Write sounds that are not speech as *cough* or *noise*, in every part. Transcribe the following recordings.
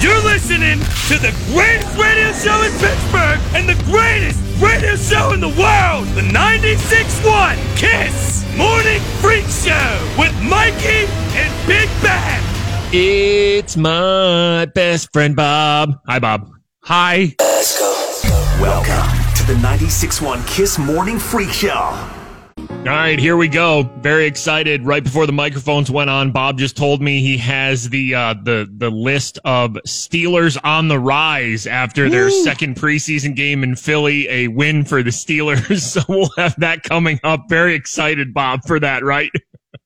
You're listening to the greatest radio show in Pittsburgh and the greatest radio show in the world, the 96.1 Kiss Morning Freak Show with Mikey and Big Bad. It's my best friend Bob. Hi, Bob. Hi. Let's go. Welcome to the 96.1 Kiss Morning Freak Show. All right, here we go. Very excited. Right before the microphones went on, Bob just told me he has the uh, the the list of Steelers on the rise after their second preseason game in Philly, a win for the Steelers. *laughs* so we'll have that coming up. Very excited, Bob, for that. Right?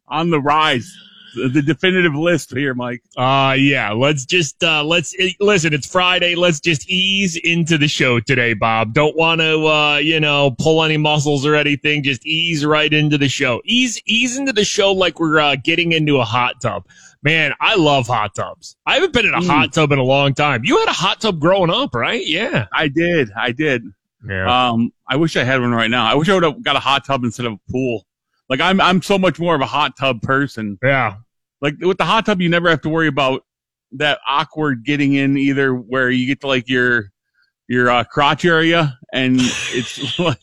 On the rise. The definitive list here, Mike. Uh yeah, let's just uh let's eh, listen, it's Friday. Let's just ease into the show today, Bob. Don't want to uh, you know, pull any muscles or anything. Just ease right into the show. Ease ease into the show like we're uh, getting into a hot tub. Man, I love hot tubs. I haven't been in a Mm. hot tub in a long time. You had a hot tub growing up, right? Yeah. I did. I did. Yeah. Um, I wish I had one right now. I wish I would have got a hot tub instead of a pool. Like I'm, I'm so much more of a hot tub person. yeah. Like with the hot tub, you never have to worry about that awkward getting in either where you get to like your, your uh, crotch area and it's *laughs* *laughs* like,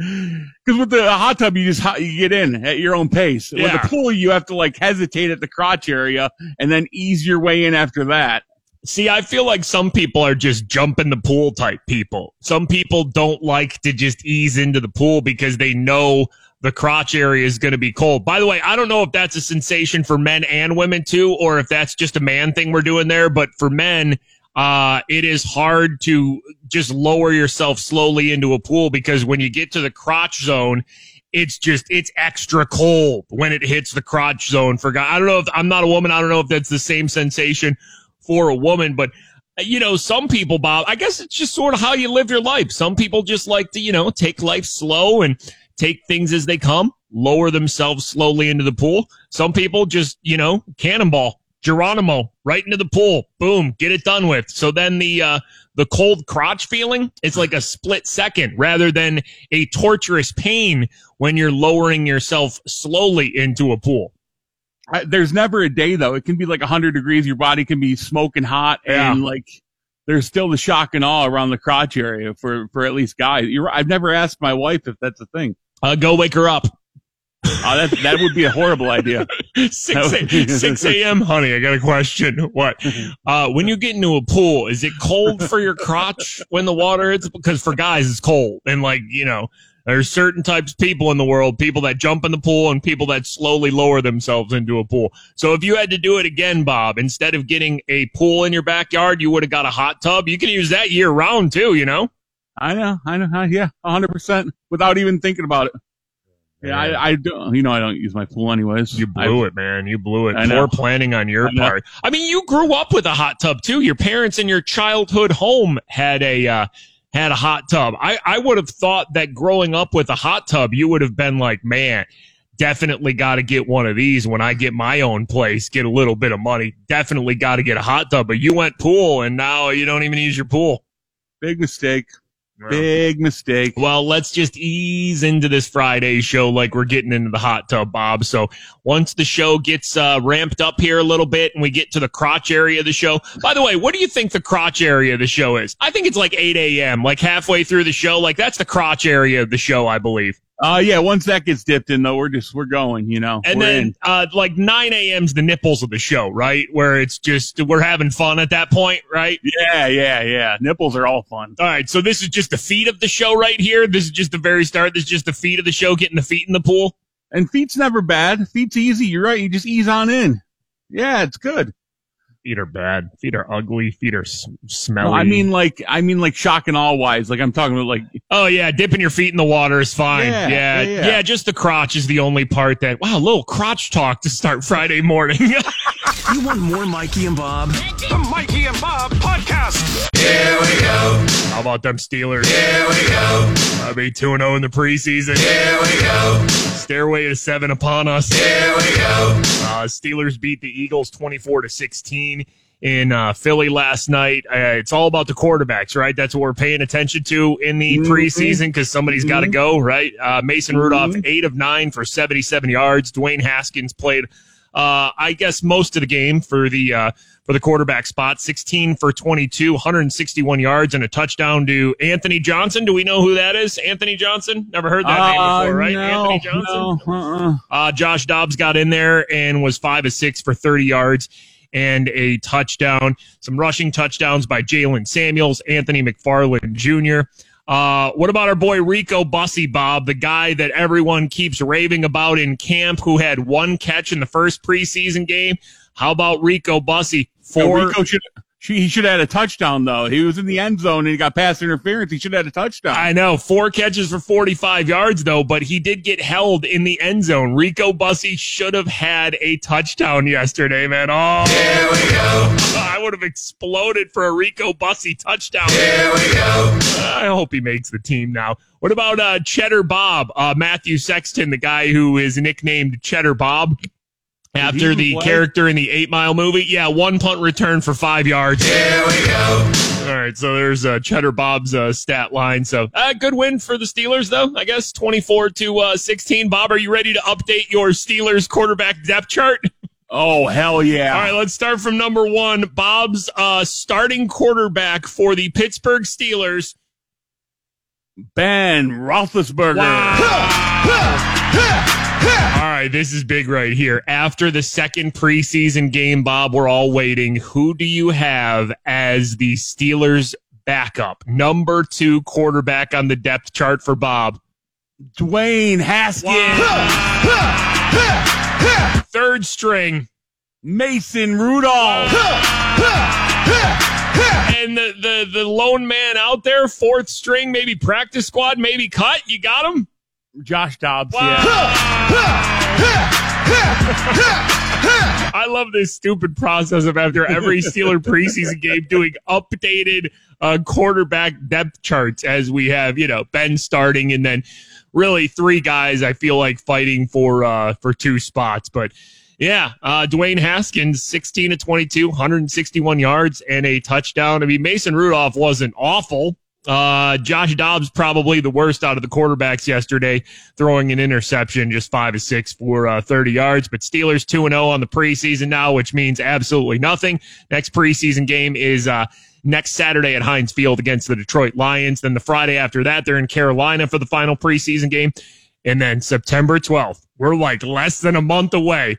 Cause with the hot tub, you just you get in at your own pace. With the pool, you have to like hesitate at the crotch area and then ease your way in after that. See, I feel like some people are just jump in the pool type people. Some people don't like to just ease into the pool because they know the crotch area is going to be cold. By the way, I don't know if that's a sensation for men and women too, or if that's just a man thing we're doing there. But for men, uh, it is hard to just lower yourself slowly into a pool because when you get to the crotch zone, it's just it's extra cold when it hits the crotch zone. For guy, I don't know if I'm not a woman. I don't know if that's the same sensation for a woman, but you know, some people, Bob, I guess it's just sort of how you live your life. Some people just like to, you know, take life slow and take things as they come, lower themselves slowly into the pool. Some people just, you know, cannonball, Geronimo, right into the pool. Boom, get it done with. So then the, uh, the cold crotch feeling is like a split second rather than a torturous pain when you're lowering yourself slowly into a pool. I, there's never a day though. It can be like 100 degrees. Your body can be smoking hot, Yeah. and like there's still the shock and awe around the crotch area for for at least guys. You're, I've never asked my wife if that's a thing. Uh, go wake her up. Uh, *laughs* that that would be a horrible idea. *laughs* 6 a, 6 a.m. honey i got a question. *laughs* What? Uh when you get into a pool is it cold for your crotch when the water hits? Because for guys it's cold. And like you know there's certain types of people in the world people that jump in the pool and people that slowly lower themselves into a pool. So if you had to do it again bob instead of getting a pool in your backyard you would have got a hot tub. You can use that year round too you know I know, I know, yeah, 100 percent without even thinking about it. Yeah, I, I don't. You know, I don't use my pool anyways. You blew it, man. You blew it. I. Poor planning on your I part. I mean, you grew up with a hot tub too. Your parents in your childhood home had a uh, had a hot tub. I I would have thought that growing up with a hot tub, you would have been like, man, definitely got to get one of these when I get my own place. Get a little bit of money. Definitely got to get a hot tub. But you went pool, and now you don't even use your pool. Big mistake. Big mistake. Well, let's just ease into this Friday show like we're getting into the hot tub, Bob. So once the show gets uh, ramped up here a little bit and we get to the crotch area of the show. By the way, what do you think the crotch area of the show is? I think it's like 8 a.m., like halfway through the show. Like that's the crotch area of the show, I believe. Uh, yeah. Once that gets dipped in, though, we're just we're going. You know, And we're then in. uh, like 9 a.m.'s the nipples of the show, right? Where it's just we're having fun at that point, right? yeah, yeah, yeah. Nipples are all fun. All right, so this is just the feet of the show right here. This is just the very start. This is just the feet of the show, getting the feet in the pool. And feet's never bad. Feet's easy. You're right. You just ease on in. Yeah, it's good. Feet are bad. Feet are ugly. Feet are s- smelly. No, I mean, like, I mean, like, shock and all wise. Like, I'm talking about, like, oh yeah, dipping your feet in the water is fine. Yeah, Yeah, yeah, yeah, yeah. Just the crotch is the only part that. Wow, little crotch talk to start *laughs* Friday morning. *laughs* You want more Mikey and Bob? The Mikey and Bob Podcast. Here we go. How about them Steelers? Here we go. I'll be two and zero in the preseason. Here we go. Stairway to seven upon us. Here we go. Uh, Steelers beat the Eagles twenty four to sixteen. In uh, Philly last night, uh, it's all about the quarterbacks, right? That's what we're paying attention to in the Mhm. preseason because somebody's got to go, right? Uh, Mason Rudolph, eight of nine for seventy-seven yards. Dwayne Haskins played, uh, I guess, most of the game for the uh, for the quarterback spot. 16 for 22, 161 yards and a touchdown to Anthony Johnson. Do we know who that is? Anthony Johnson? Never heard that name Uh, before, right? no, Anthony Johnson. no, uh-uh. Uh, Josh Dobbs got in there and was five of six for 30 yards and a touchdown. Some rushing touchdowns by Jaylen Samuels, Anthony McFarland Jr. Uh, what about our boy Rico Bussey, Bob, the guy that everyone keeps raving about in camp who had one catch in the first preseason game? How about Rico Bussey? Yeah, Four, Rico should she, he should have had a touchdown though. He was in the end zone and he got pass interference. He should have had a touchdown. I know, four catches for 45 yards though, but he did get held in the end zone. Rico Bussey should have had a touchdown yesterday, man. Oh, here we go. I would have exploded for a Rico Bussey touchdown. Here we go. I hope he makes the team now. What about uh, Cheddar Bob, uh, Mathew Sexton, the guy who is nicknamed Cheddar Bob? After the play? character in the Eight Mile movie, yeah, one punt return for five yards. Here we go. All right, so there's uh, Cheddar Bob's uh, stat line. So, uh, good win for the Steelers, though. I guess 24 to uh, 16. Bob, are you ready to update your Steelers quarterback depth chart? oh hell yeah! All right, let's start from number one. Bob's uh, starting quarterback for the Pittsburgh Steelers. Ben Roethlisberger. All *laughs* *laughs* right, this is big right here. After the second preseason game, Bob, we're all waiting. Who do you have as the Steelers backup? Number two quarterback on the depth chart for Bob. Dwayne Haskins. Third string. Mason Rudolph. And the, the, the lone man out there, fourth string, maybe practice squad, maybe cut. You got him? Josh Dobbs. Wow. Yeah. I love this stupid process of after every Steeler *laughs* preseason game doing updated uh, quarterback depth charts as we have, you know, Ben starting and then really three guys I feel like fighting for uh, for two spots. But yeah, uh, Dwayne Haskins, 16 to 22, 161 yards and a touchdown. I mean, Mason Rudolph wasn't awful. Uh, Josh Dobbs probably the worst out of the quarterbacks yesterday, throwing an interception, just five to six for uh, 30 yards. But Steelers 2 0 on the preseason now, which means absolutely nothing. Next preseason game is uh, next Saturday at Heinz Field against the Detroit Lions. Then the Friday after that, they're in Carolina for the final preseason game. And then September 12th, we're like less than a month away.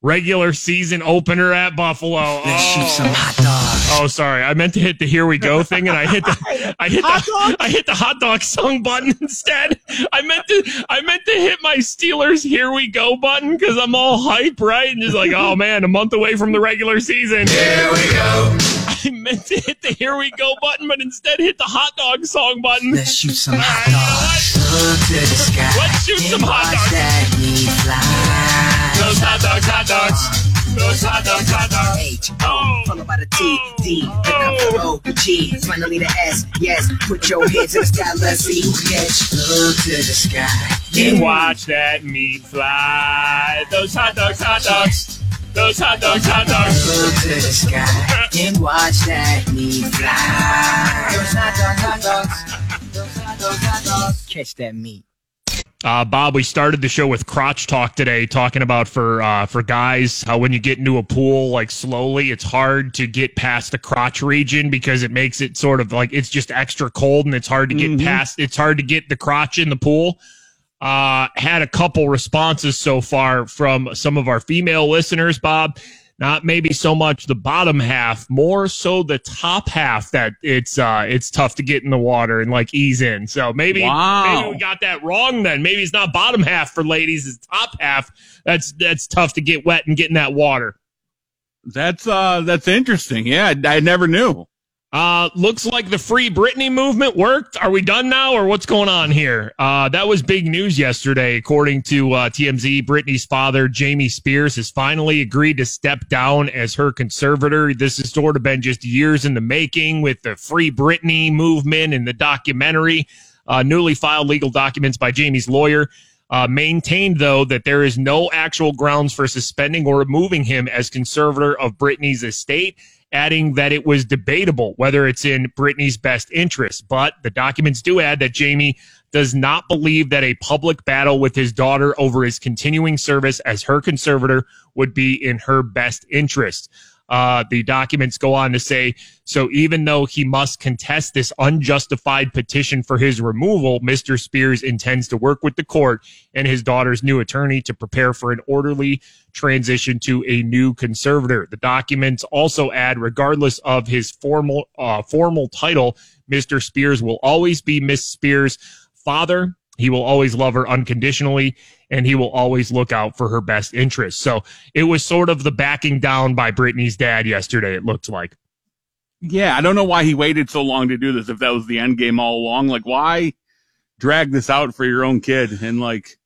Regular season opener at Buffalo. Let's Oh. Oh, sorry. I meant to hit the "Here We Go" thing, and I hit the *laughs* I hit the I hit the hot dog song button instead. I meant to I meant to hit my Steelers "Here We Go" button because I'm all hype, right? And just like, oh man, a month away from the regular season. Here we go. I meant to hit the "Here We Go" button, but instead hit the hot dog song button. Let's shoot some *laughs* All hot right, you know dogs. Look to the sky. Let's shoot some hot dogs. that meat fly. Those hot dogs, hot dogs. Those hot dogs, hot dogs. H Oh. followed by the T D pick up the O G finally the S yes put your hands in the sky let's see who look to the sky And watch that meat fly. Those hot dogs, hot dogs. Those hot dogs, hot dogs. look to the sky and watch that meat fly those hot dogs hot dogs those hot dogs hot dogs catch that meat Uh, Bob, we started the show with crotch talk today, talking about for uh, for guys how when you get into a pool, like slowly, it's hard to get past the crotch region because it makes it sort of like it's just extra cold and it's hard to get past. It's hard to get the crotch in the pool. Uh, had a couple responses so far from some of our female listeners, Bob. Not maybe so much the bottom half, more so the top half that it's uh it's tough to get in the water and like ease in. So maybe Wow. maybe we got that wrong then. Maybe it's not bottom half for ladies, it's top half. That's that's tough to get wet and get in that water. That's uh that's interesting. Yeah, I, I never knew. Uh, looks like the free Britney movement worked. Are we done now, or what's going on here? Uh, that was big news yesterday, according to uh, TMZ. Britney's father, Jamie Spears, has finally agreed to step down as her conservator. This has sort of been just years in the making with the free Britney movement and the documentary. Uh, newly filed legal documents by Jamie's lawyer uh, maintained, though, that there is no actual grounds for suspending or removing him as conservator of Britney's estate, adding that it was debatable whether it's in Britney's best interest. But the documents do add that Jamie does not believe that a public battle with his daughter over his continuing service as her conservator would be in her best interest. Uh, the documents go on to say, so even though he must contest this unjustified petition for his removal, Mr. Spears intends to work with the court and his daughter's new attorney to prepare for an orderly transition to a new conservator. The documents also add, regardless of his formal, uh, formal title, Mr. Spears will always be Miss Spears' father. He will always love her unconditionally and he will always look out for her best interests. So it was sort of the backing down by Britney's dad yesterday, it looked like. Yeah, I don't know why he waited so long to do this if that was the end game all along. Like, why drag this out for your own kid and, like,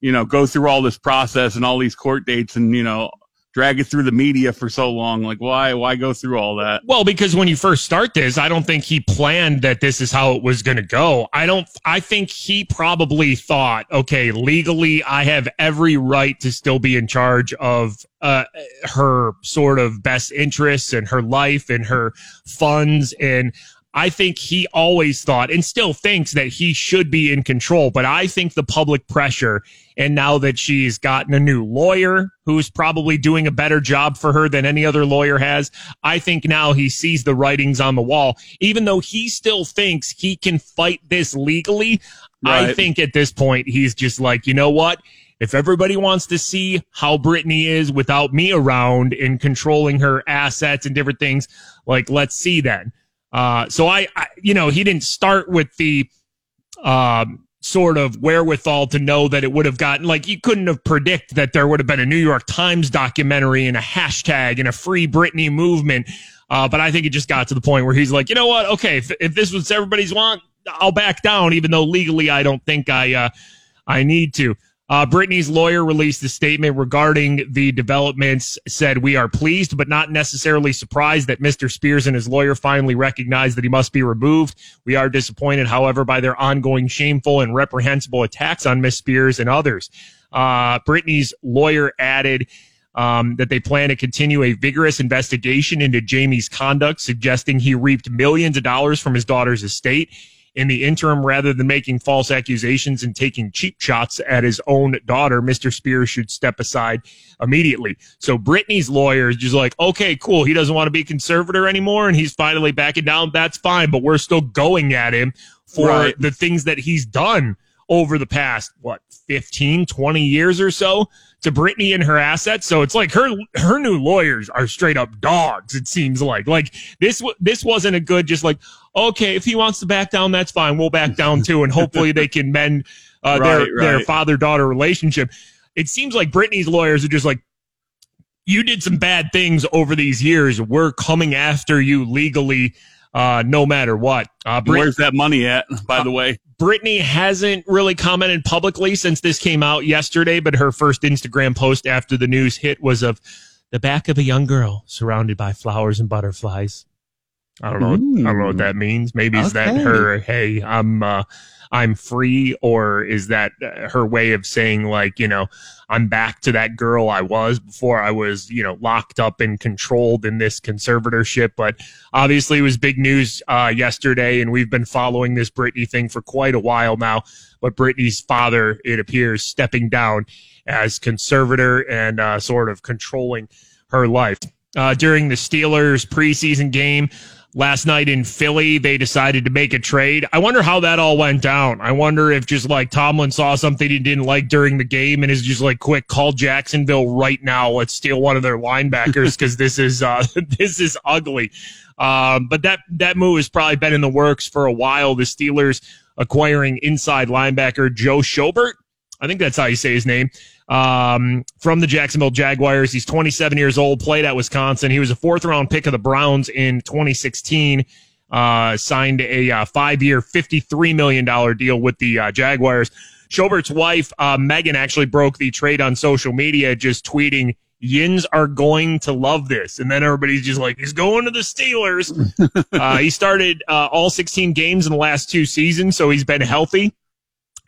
you know, go through all this process and all these court dates and, you know, drag it through the media for so long. Like, why, why go through all that? Well, because when you first start this, I don't think he planned that this is how it was going to go. I don't, I think he probably thought, okay, legally, I have every right to still be in charge of, uh, her sort of best interests and her life and her funds. And I think he always thought and still thinks that he should be in control. But I think the public pressure, and now that she's gotten a new lawyer who's probably doing a better job for her than any other lawyer has, I think now he sees the writings on the wall. Even though he still thinks he can fight this legally, I think at this point he's just like, you know what? If everybody wants to see how Britney is without me around and controlling her assets and different things, like let's see then. Uh, so I, I, you know, he didn't start with the, um, sort of wherewithal to know that it would have gotten like you couldn't have predicted that there would have been a New York Times documentary and a hashtag and a free Britney movement. Uh, but I think it just got to the point where he's like, you know what? Okay, if, if this was everybody's want, I'll back down, even though legally I don't think I, uh, I need to. Uh, Britney's lawyer released a statement regarding the developments, said, We are pleased, but not necessarily surprised that Mr. Spears and his lawyer finally recognized that he must be removed. We are disappointed, however, by their ongoing shameful and reprehensible attacks on Miss Spears and others. Uh, Britney's lawyer added, um, that they plan to continue a vigorous investigation into Jamie's conduct, suggesting he reaped millions of dollars from his daughter's estate. In the interim, rather than making false accusations and taking cheap shots at his own daughter, Mr. Spears should step aside immediately. So Britney's lawyer is just like, okay, cool. He doesn't want to be conservator anymore and he's finally backing down. That's fine, but we're still going at him for Right. the things that he's done over the past, what, 15, 20 years or so to Britney and her assets. So it's like her, her new lawyers are straight up dogs. It seems like, like this, this wasn't a good, just like, okay, if he wants to back down, that's fine. We'll back down too. And hopefully they can mend, uh, *laughs* their, Right, their father daughter relationship. It seems like Britney's lawyers are just like, you did some bad things over these years. We're coming after you legally, uh, no matter what. Uh, Brit- Where's that money at, by the way? Britney hasn't really commented publicly since this came out yesterday, but her first Instagram post after the news hit was of the back of a young girl surrounded by flowers and butterflies. I don't know. I don't know what that means. Maybe is that her? Hey, I'm uh, I'm free, or is that uh, her way of saying like you know I'm back to that girl I was before I was you know locked up and controlled in this conservatorship? But obviously, it was big news uh, yesterday, and we've been following this Britney thing for quite a while now. But Britney's father, it appears, stepping down as conservator and uh, sort of controlling her life. Uh, during the Steelers preseason game last night in Philly, they decided to make a trade. I wonder how that all went down. I wonder if just like Tomlin saw something he didn't like during the game and is just like, quick, call Jacksonville right now. Let's steal one of their linebackers *laughs* because this is uh, *laughs* this is ugly. Um, but that that move has probably been in the works for a while. The Steelers acquiring inside linebacker Joe Schobert. I think that's how you say his name. Um, from the Jacksonville Jaguars. He's 27 years old, played at Wisconsin. He was a fourth round pick of the Browns in 2016. Uh, signed a uh, five year, $53 million deal with the uh, Jaguars. Schobert's wife, uh, Megan, actually broke the trade on social media, just tweeting, Yins are going to love this. And then everybody's just like, he's going to the Steelers. *laughs* uh, he started uh, all 16 games in the last two seasons, so he's been healthy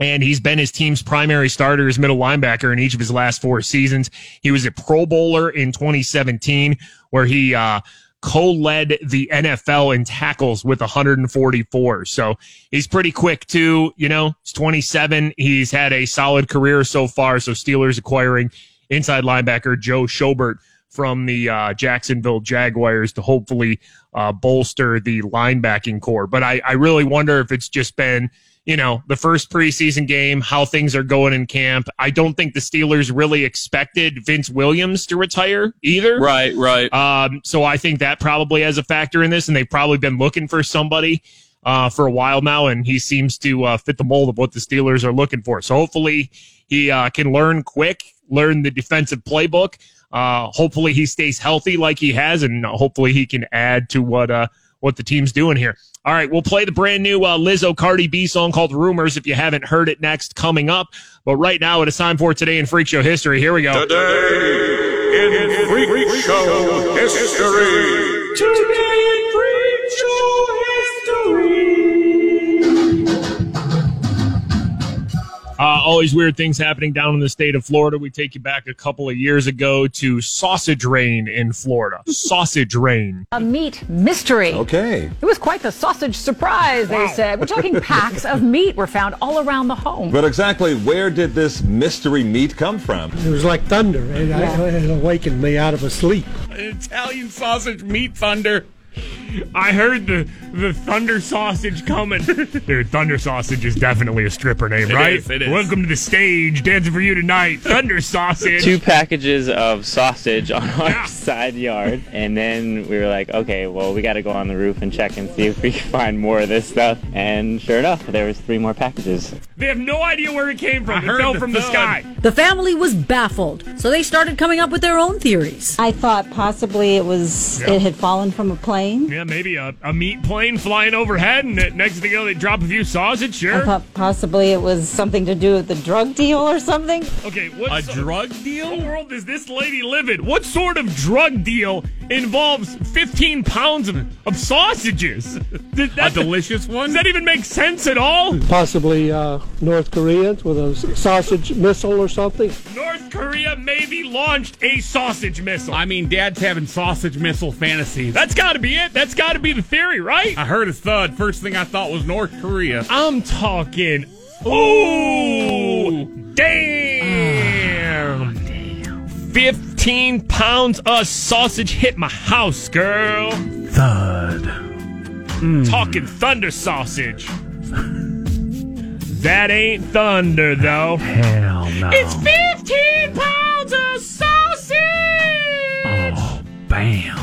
and he's been his team's primary starter as middle linebacker in each of his last four seasons. He was a Pro Bowler in 2017, where he uh, co-led the NFL in tackles with 144. So he's pretty quick too. You know, he's 27. He's had a solid career so far. So Steelers acquiring inside linebacker Joe Schobert from the uh, Jacksonville Jaguars to hopefully uh, bolster the linebacking corps. But I, I really wonder if it's just been you know, the first preseason game, how things are going in camp. I don't think the Steelers really expected Vince Williams to retire either. Right, right. Um, so I think that probably has a factor in this, and they've probably been looking for somebody uh, for a while now, and he seems to uh, fit the mold of what the Steelers are looking for. So hopefully he uh, can learn quick, learn the defensive playbook. Uh, hopefully he stays healthy like he has, and hopefully he can add to what uh, what the team's doing here. All right, we'll play the brand new uh, Lizzo Cardi B song called Rumors if you haven't heard it next coming up. But right now, it is time for Today in Freak Show History. Here we go. Today in Freak Show history. Today Uh, always weird things happening down in the state of Florida. We take you back a couple of years ago to Sausage Rain in Florida. *laughs* Sausage Rain. A meat mystery. Okay. It was quite the sausage surprise, they said. We're talking *laughs* packs of meat were found all around the home. But exactly where did this mystery meat come from? It was like thunder. It, I- it awakened me out of a sleep. Italian sausage meat thunder. I heard the the Thunder Sausage coming. Dude, Thunder Sausage is definitely a stripper name, right? is, it is. Welcome to the stage, dancing for you tonight, Thunder Sausage. two packages of sausage on our Yeah. side yard. And then we were like, okay, well, we got to go on the roof and check and see if we can find more of this stuff. And sure enough, there was three more packages. They have no idea where it came from. I it heard fell the from the sky. The family was baffled, so they started coming up with their own theories. I thought possibly it was Yeah. it had fallen from a plane. Yeah, maybe a, a meat plane flying overhead, and it- next thing you know, they drop a few sausage. I Sure. thought possibly it was something to do with the drug deal or something. Okay, what A what drug deal? What world does this lady live in? What sort of drug deal involves 15 pounds of, of sausages? *laughs* Does A that, delicious one? does that even make sense at all? Possibly uh, North Koreans with a sausage missile or something. North Korea maybe launched a sausage missile. I mean, Dad's having sausage missile fantasies. That's got to be it. That's got to be the theory, right? I heard a thud. First thing I thought was North Korea. I'm talking. Ooh, damn. Ah. 15 pounds of sausage hit my house, girl. Thud. Talking thunder sausage. *laughs* That ain't thunder, though. Hell no. It's 15 pounds of sausage! Oh, bam.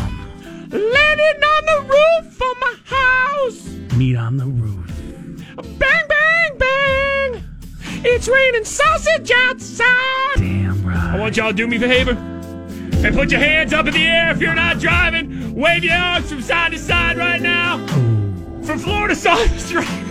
Landing on the roof of my house! Meat on the roof. Bang, bang, bang! It's raining sausage outside! Damn right. I want y'all to do me a favor. And put your hands up in the air if you're not driving. Wave your arms from side to side right now. From Florida Sausage *laughs* Right.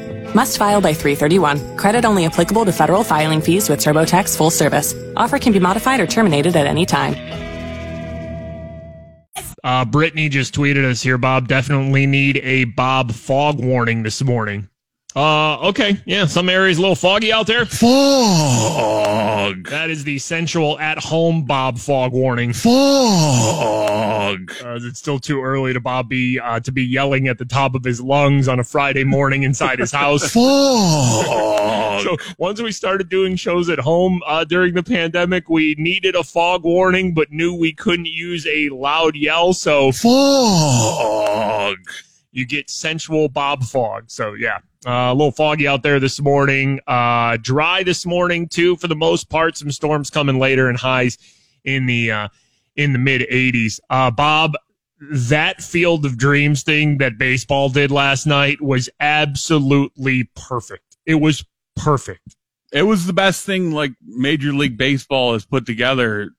Must file by 331. Credit only applicable to federal filing fees with TurboTax full service. Offer can be modified or terminated at any time. Uh, Brittany just tweeted us here, Bob. Definitely need a Bob fog warning this morning. Uh, okay. Yeah, some areas a little foggy out there. Fog. That is the sensual at home Bob fog warning. Fog. Uh, it's still too early to Bob be, uh, to be yelling at the top of his lungs on a Friday morning inside his house. *laughs* Fog. So once we started doing shows at home, uh, during the pandemic, we needed a fog warning, but knew we couldn't use a loud yell. So fog. You get sensual Bob fog. So yeah. Uh, a little foggy out there this morning. Uh, dry this morning too, for the most part. Some storms coming later and highs in the uh, in the mid 80s. Uh, Bob, that Field of Dreams thing that baseball did last night was absolutely perfect. It was perfect. It was the best thing like Major League Baseball has put together,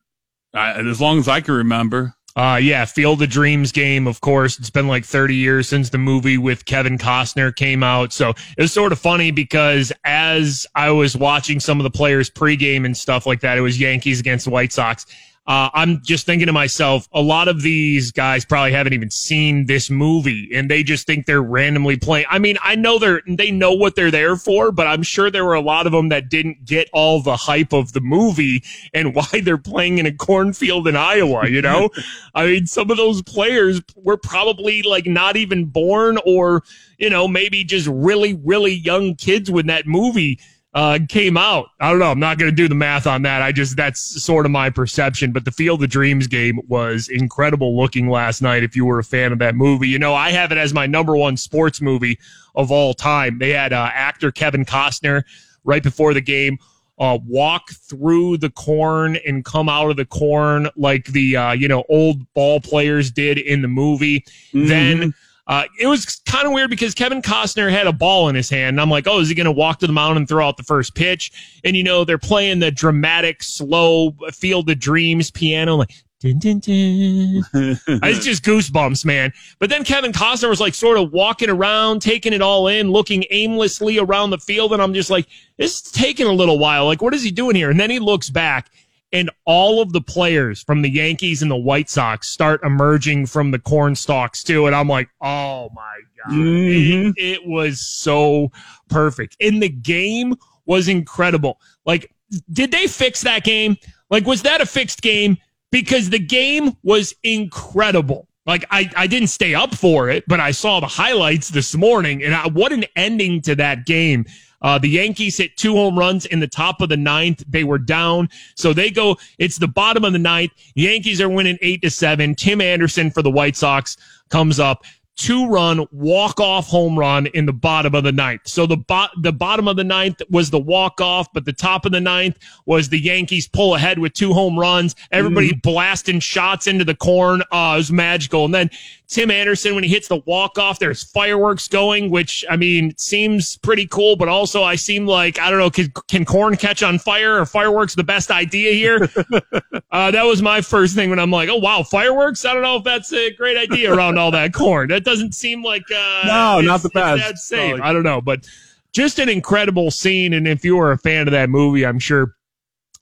as long as I can remember. Uh, yeah, Field of Dreams game, of course. It's been like 30 years since the movie with Kevin Costner came out. So it was sort of funny because as I was watching some of the players pregame and stuff like that, it was Yankees against the White Sox. Uh, I'm just thinking to myself, a lot of these guys probably haven't even seen this movie and they just think they're randomly playing. I mean, I know they're, they know what they're there for, but I'm sure there were a lot of them that didn't get all the hype of the movie and *laughs* why they're playing in a cornfield in Iowa, you know? *laughs* I mean, some of those players were probably like not even born or, you know, maybe just really, really young kids when that movie uh, came out. I don't know. I'm not going to do the math on that. I just, that's sort of my perception. But the Field of Dreams game was incredible looking last night if you were a fan of that movie. You know, I have it as my number one sports movie of all time. They had uh, actor Kevin Costner right before the game. Uh, walk through the corn and come out of the corn like the uh, you know old ball players did in the movie. Mm-hmm. Then uh, it was kind of weird because Kevin Costner had a ball in his hand. And I'm like, oh, is he going to walk to the mound and throw out the first pitch? And, you know, they're playing the dramatic, slow Field of Dreams piano, like, Dun, dun, dun. *laughs* it's just goosebumps, man. But then Kevin Costner was like sort of walking around, taking it all in, looking aimlessly around the field. And I'm just like, this is taking a little while. Like, what is he doing here? And then he looks back and all of the players from the Yankees and the White Sox start emerging from the corn stalks too. And I'm like, oh my God. Mm-hmm. It, it was so perfect. And the game was incredible. Like, did they fix that game? Like, was that a fixed game? Because the game was incredible. Like I, I didn't stay up for it, but I saw the highlights this morning and I, what an ending to that game. Uh, the Yankees hit two home runs in the top of the ninth. They were down. So they go, it's the bottom of the ninth. Yankees are winning eight to seven. Tim Anderson for the White Sox comes up two run walk off home run in the bottom of the ninth. So the bo- the bottom of the ninth was the walk off, but the top of the ninth was the Yankees pull ahead with two home runs. Everybody mm-hmm. blasting shots into the corn. Uh, it was magical. And then Tim Anderson, when he hits the walk off, there's fireworks going, which I mean seems pretty cool, but also I seem like I don't know, can, can corn catch on fire or fireworks the best idea here? *laughs* uh, that was my first thing when I'm like, oh wow, fireworks. I don't know if that's a great idea around all that corn. That doesn't seem like uh, no, not the best. That's safe. I don't know, but just an incredible scene. And if you were a fan of that movie, I'm sure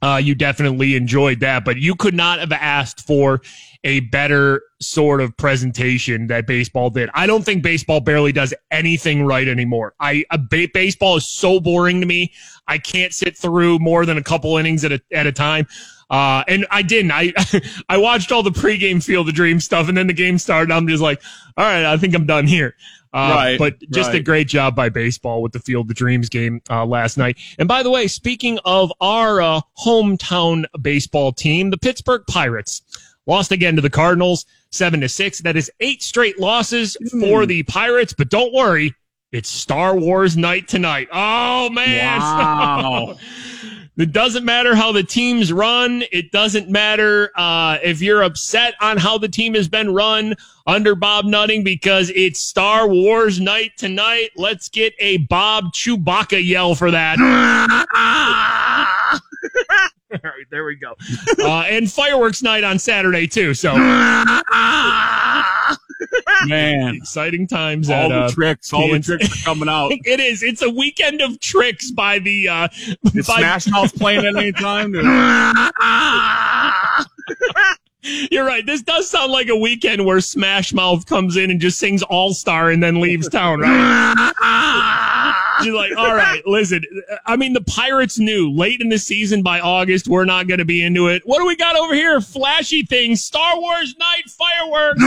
uh, you definitely enjoyed that. But you could not have asked for a better sort of presentation that baseball did. I don't think baseball barely does anything right anymore. I ba- baseball is so boring to me. I can't sit through more than a couple innings at a at a time. Uh, and I didn't. I *laughs* I watched all the pregame Field of Dream stuff, and then the game started. I'm just like, all right, I think I'm done here. Uh, right, but just right. a great job by baseball with the Field of Dreams game uh, last night. And by the way, speaking of our uh, hometown baseball team, the Pittsburgh Pirates lost again to the Cardinals, seven to six. That is eight straight losses mm. for the Pirates. But don't worry, it's Star Wars night tonight. Oh man! Wow. *laughs* It doesn't matter how the teams run. It doesn't matter uh, if you're upset on how the team has been run under Bob Nutting because it's Star Wars night tonight. Let's get a Bob Chewbacca yell for that. *laughs* All right, there we go. *laughs* Uh, and fireworks night on Saturday too. So, *laughs* man, exciting times. All at, the uh, tricks, all the tricks are coming out. *laughs* it is. It's a weekend of tricks by the. Uh, by- Smash Mouth playing at any time? You're right. This does sound like a weekend where Smash Mouth comes in and just sings All Star and then leaves town, right? *laughs* You're like, all right, listen. I mean, the Pirates knew late in the season by August, we're not going to be into it. What do we got over here? Flashy things. Star Wars night fireworks.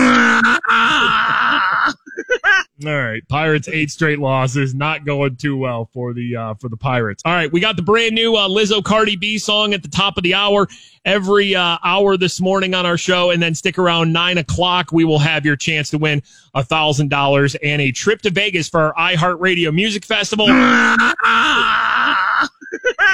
*laughs* *laughs* all right. Pirates eight straight losses. Not going too well for the, uh, for the Pirates. All right. We got the brand new, uh, Lizzo Cardi B song at the top of the hour every, uh, hour this morning on our show. And then stick around nine o'clock. We will have your chance to win a thousand dollars and a trip to Vegas for our iHeartRadio Music Festival. *laughs*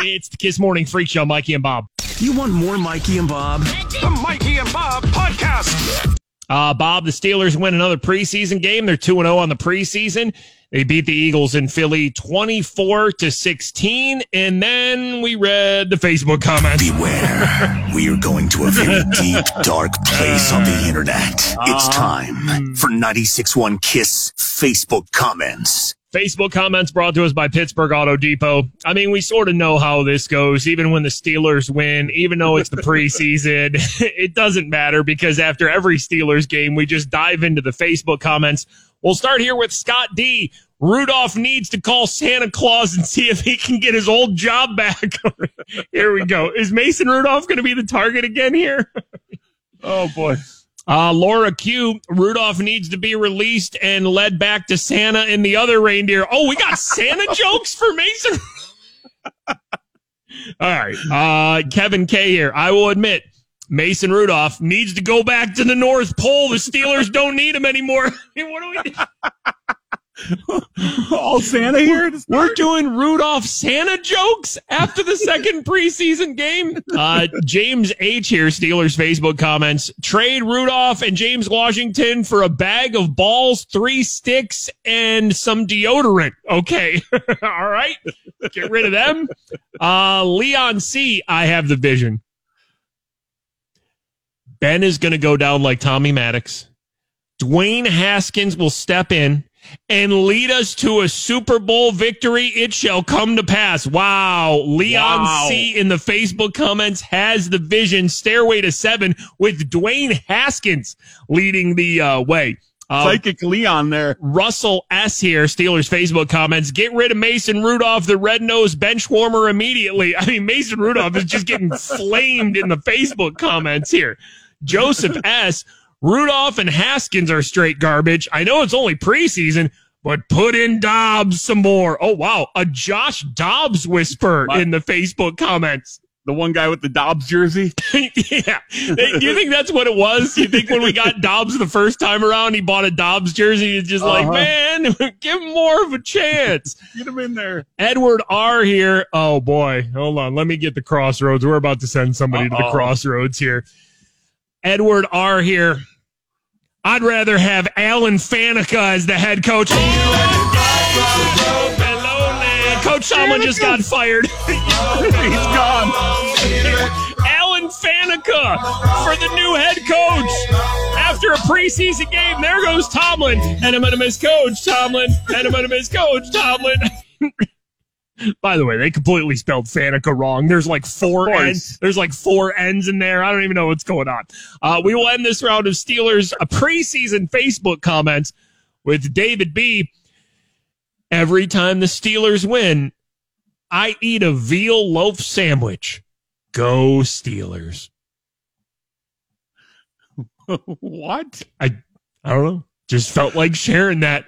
it's the Kiss Morning Freak Show, Mikey and Bob. You want more Mikey and Bob? The Mikey and Bob podcast. Uh, Bob, the Steelers win another preseason game. They're 2 0 on the preseason. They beat the Eagles in Philly 24 to 16. And then we read the Facebook comments. Beware. *laughs* we are going to a very deep, dark place on the internet. It's ah. time for 96.1 Kiss Facebook comments. Facebook comments brought to us by Pittsburgh Auto Depot. I mean, we sort of know how this goes. Even when the Steelers win, even though it's the preseason, *laughs* it doesn't matter because after every Steelers game, we just dive into the Facebook comments. We'll start here with Scott D. Rudolph needs to call Santa Claus and see if he can get his old job back. *laughs* here we go. Is Mason Rudolph going to be the target again here? *laughs* oh boy. Uh, Laura Q. Rudolph needs to be released and led back to Santa and the other reindeer. Oh, we got Santa *laughs* jokes for Mason. *laughs* All right. Uh, Kevin K here. I will admit, Mason Rudolph needs to go back to the North Pole. The Steelers don't need him anymore. *laughs* what do we do? *laughs* All Santa here? We're doing Rudolph Santa jokes after the second *laughs* preseason game. Uh, James H here, Steelers Facebook comments. Trade Rudolph and James Washington for a bag of balls, three sticks, and some deodorant. Okay. *laughs* All right. Get rid of them. Uh, Leon C, I have the vision. Ben is going to go down like Tommy Maddox. Dwayne Haskins will step in and lead us to a Super Bowl victory. It shall come to pass. Wow. Leon wow. C in the Facebook comments has the vision stairway to seven with Dwayne Haskins leading the uh, way. Uh, Psychic Leon there. Russell S here, Steelers Facebook comments. Get rid of Mason Rudolph, the red nosed bench warmer immediately. *laughs* I mean, Mason Rudolph is just getting *laughs* flamed in the Facebook comments here. Joseph S. Rudolph and Haskins are straight garbage. I know it's only preseason, but put in Dobbs some more. Oh, wow. A Josh Dobbs whisper My, in the Facebook comments. The one guy with the Dobbs jersey? *laughs* yeah. Do you think that's what it was? You think when we got *laughs* Dobbs the first time around, he bought a Dobbs jersey? It's just uh-huh. like, man, *laughs* give him more of a chance. Get him in there. Edward R here. Oh, boy. Hold on. Let me get the crossroads. We're about to send somebody Uh-oh. to the crossroads here. Edward R here. I'd rather have Alan Faneca as the head coach. Coach Tomlin just got fired. *laughs* He's gone. Alan Faneca for the new head coach. After a preseason game, there goes Tomlin. And I'm going to miss Coach Tomlin. And I'm going to miss Coach Tomlin. *laughs* By the way, they completely spelled Fanica wrong. There's like four N's. There's like four N's in there. I don't even know what's going on. Uh, we will end this round of Steelers a preseason Facebook comments with David B. Every time the Steelers win, I eat a veal loaf sandwich. Go Steelers. *laughs* what? I I don't know just felt like sharing that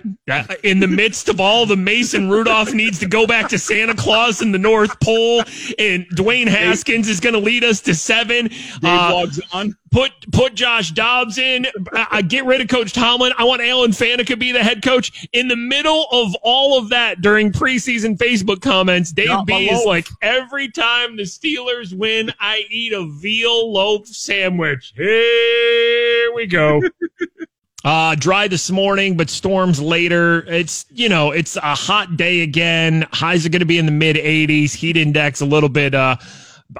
in the midst of all the Mason Rudolph needs to go back to Santa Claus in the North Pole, and Dwayne Haskins is going to lead us to seven. Dave uh, on. Put put Josh Dobbs in. I get rid of Coach Tomlin. I want Alan Faneca be the head coach. In the middle of all of that, during preseason Facebook comments, Dave Not B is like, every time the Steelers win, I eat a veal loaf sandwich. Here we go. *laughs* Uh, dry this morning, but storms later. It's, you know, it's a hot day again. Highs are going to be in the mid 80s. Heat index a little bit, uh,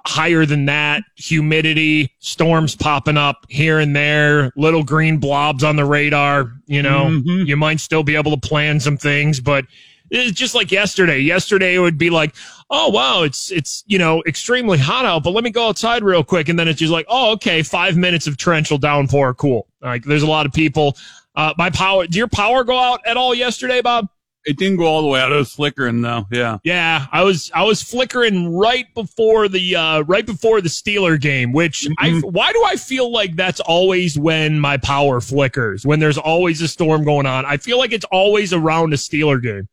higher than that. Humidity, storms popping up here and there, little green blobs on the radar. You know, mm-hmm. you might still be able to plan some things, but it's just like yesterday. Yesterday it would be like, oh wow, it's it's you know extremely hot out, but let me go outside real quick, and then it's just like, oh okay, five minutes of torrential downpour, cool. Like there's a lot of people. Uh, my power. Did your power go out at all yesterday, Bob? It didn't go all the way out. It was flickering though. Yeah. Yeah, I was I was flickering right before the uh, right before the Steeler game. Which mm-hmm. I why do I feel like that's always when my power flickers? When there's always a storm going on, I feel like it's always around a Steeler game.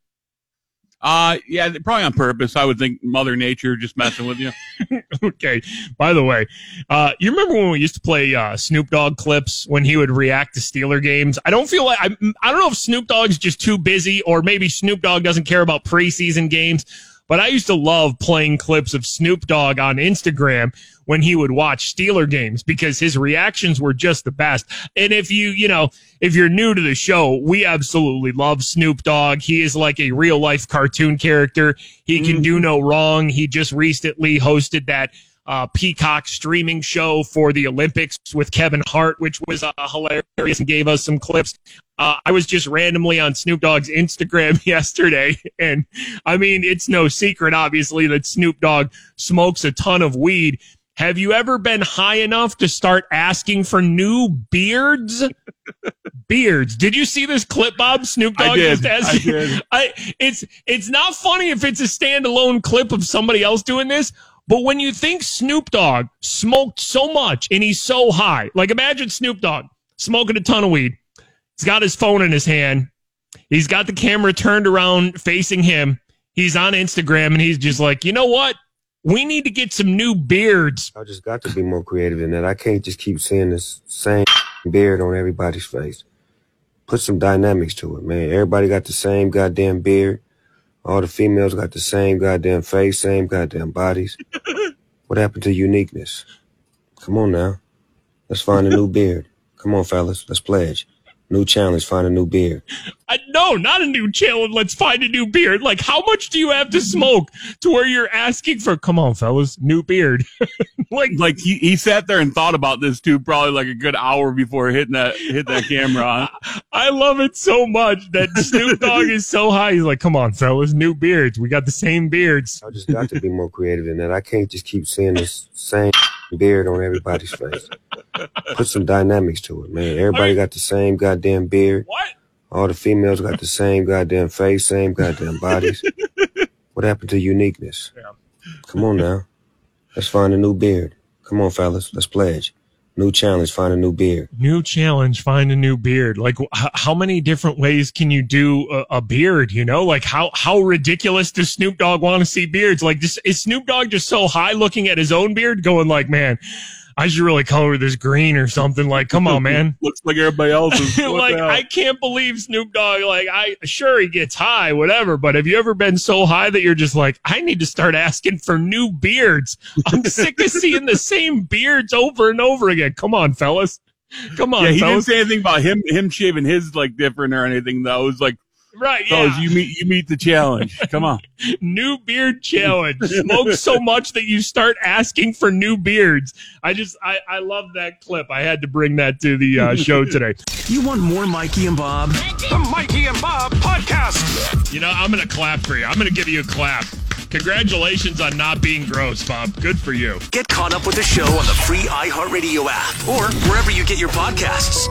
Uh, yeah, probably on purpose. I would think Mother Nature just messing with you. *laughs* okay. By the way, uh, you remember when we used to play uh, Snoop Dogg clips when he would react to Steeler games? I don't feel like I, I don't know if Snoop Dogg's just too busy or maybe Snoop Dogg doesn't care about preseason games. But I used to love playing clips of Snoop Dogg on Instagram when he would watch Steeler games because his reactions were just the best. And if you, you know, if you're new to the show, we absolutely love Snoop Dogg. He is like a real life cartoon character. He can mm-hmm. do no wrong. He just recently hosted that uh, Peacock streaming show for the Olympics with Kevin Hart, which was uh, hilarious and gave us some clips. Uh, I was just randomly on Snoop Dogg's Instagram *laughs* yesterday, and I mean, it's no secret, obviously, that Snoop Dogg smokes a ton of weed. Have you ever been high enough to start asking for new beards? beards. Did you see this clip, Bob? Snoop Dogg I did. I did. I, it's it's not funny if it's a standalone clip of somebody else doing this, but when you think Snoop Dogg smoked so much and he's so high, like imagine Snoop Dogg smoking a ton of weed. He's got his phone in his hand. He's got the camera turned around facing him. He's on Instagram and he's just like, you know what? We need to get some new beards. I just got to be more creative than that. I can't just keep seeing this same beard on everybody's face. Put some dynamics to it, man. Everybody got the same goddamn beard. All the females got the same goddamn face, same goddamn bodies. *laughs* what happened to uniqueness? Come on now. Let's find a new beard. Come on, fellas. Let's pledge. New challenge, find a new beard. I, no, not a new challenge. Let's find a new beard. Like, how much do you have to smoke to where you're asking for, come on, fellas, new beard? *laughs* like, like he, he sat there and thought about this too, probably like a good hour before hitting that, hit that camera on. I love it so much that Snoop Dogg is so high. He's like, come on, fellas, new beards. We got the same beards. I just got to be more creative than that. I can't just keep seeing this same beard on everybody's face. Put some dynamics to it, man. Everybody got the same goddamn beard. What? All the females got the same goddamn face, same goddamn bodies. what happened to uniqueness? Yeah. Come on now. Let's find a new beard. Come on, fellas. Let's pledge. New challenge, find a new beard. New challenge, find a new beard. Like, h- how many different ways can you do a, a beard? You know, like how how ridiculous does Snoop Dogg want to see beards? Like, is Snoop Dogg just so high looking at his own beard, going like, man, I should really color this green or something. Like, come on, man. *laughs* Looks like everybody else. *laughs* Like? I can't believe Snoop Dogg. Like, I sure he gets high, whatever. But have you ever been so high that you're just like, I need to start asking for new beards? I'm *laughs* sick of seeing the same beards over and over again. Come on, fellas. Come on, yeah, he didn't say anything about him him shaving his like different or anything though. It was like, Right, fellas, yeah. you meet you meet the challenge. Come on. *laughs* new beard challenge. Smoke so much that you start asking for new beards. I just, I, I love that clip. I had to bring that to the uh, show today. *laughs* You want more Mikey and Bob? The Mikey and Bob Podcast. You know, I'm going to clap for you. I'm going to give you a clap. Congratulations on not being gross, Bob. Good for you. Get caught up with the show on the free iHeartRadio app or wherever you get your podcasts.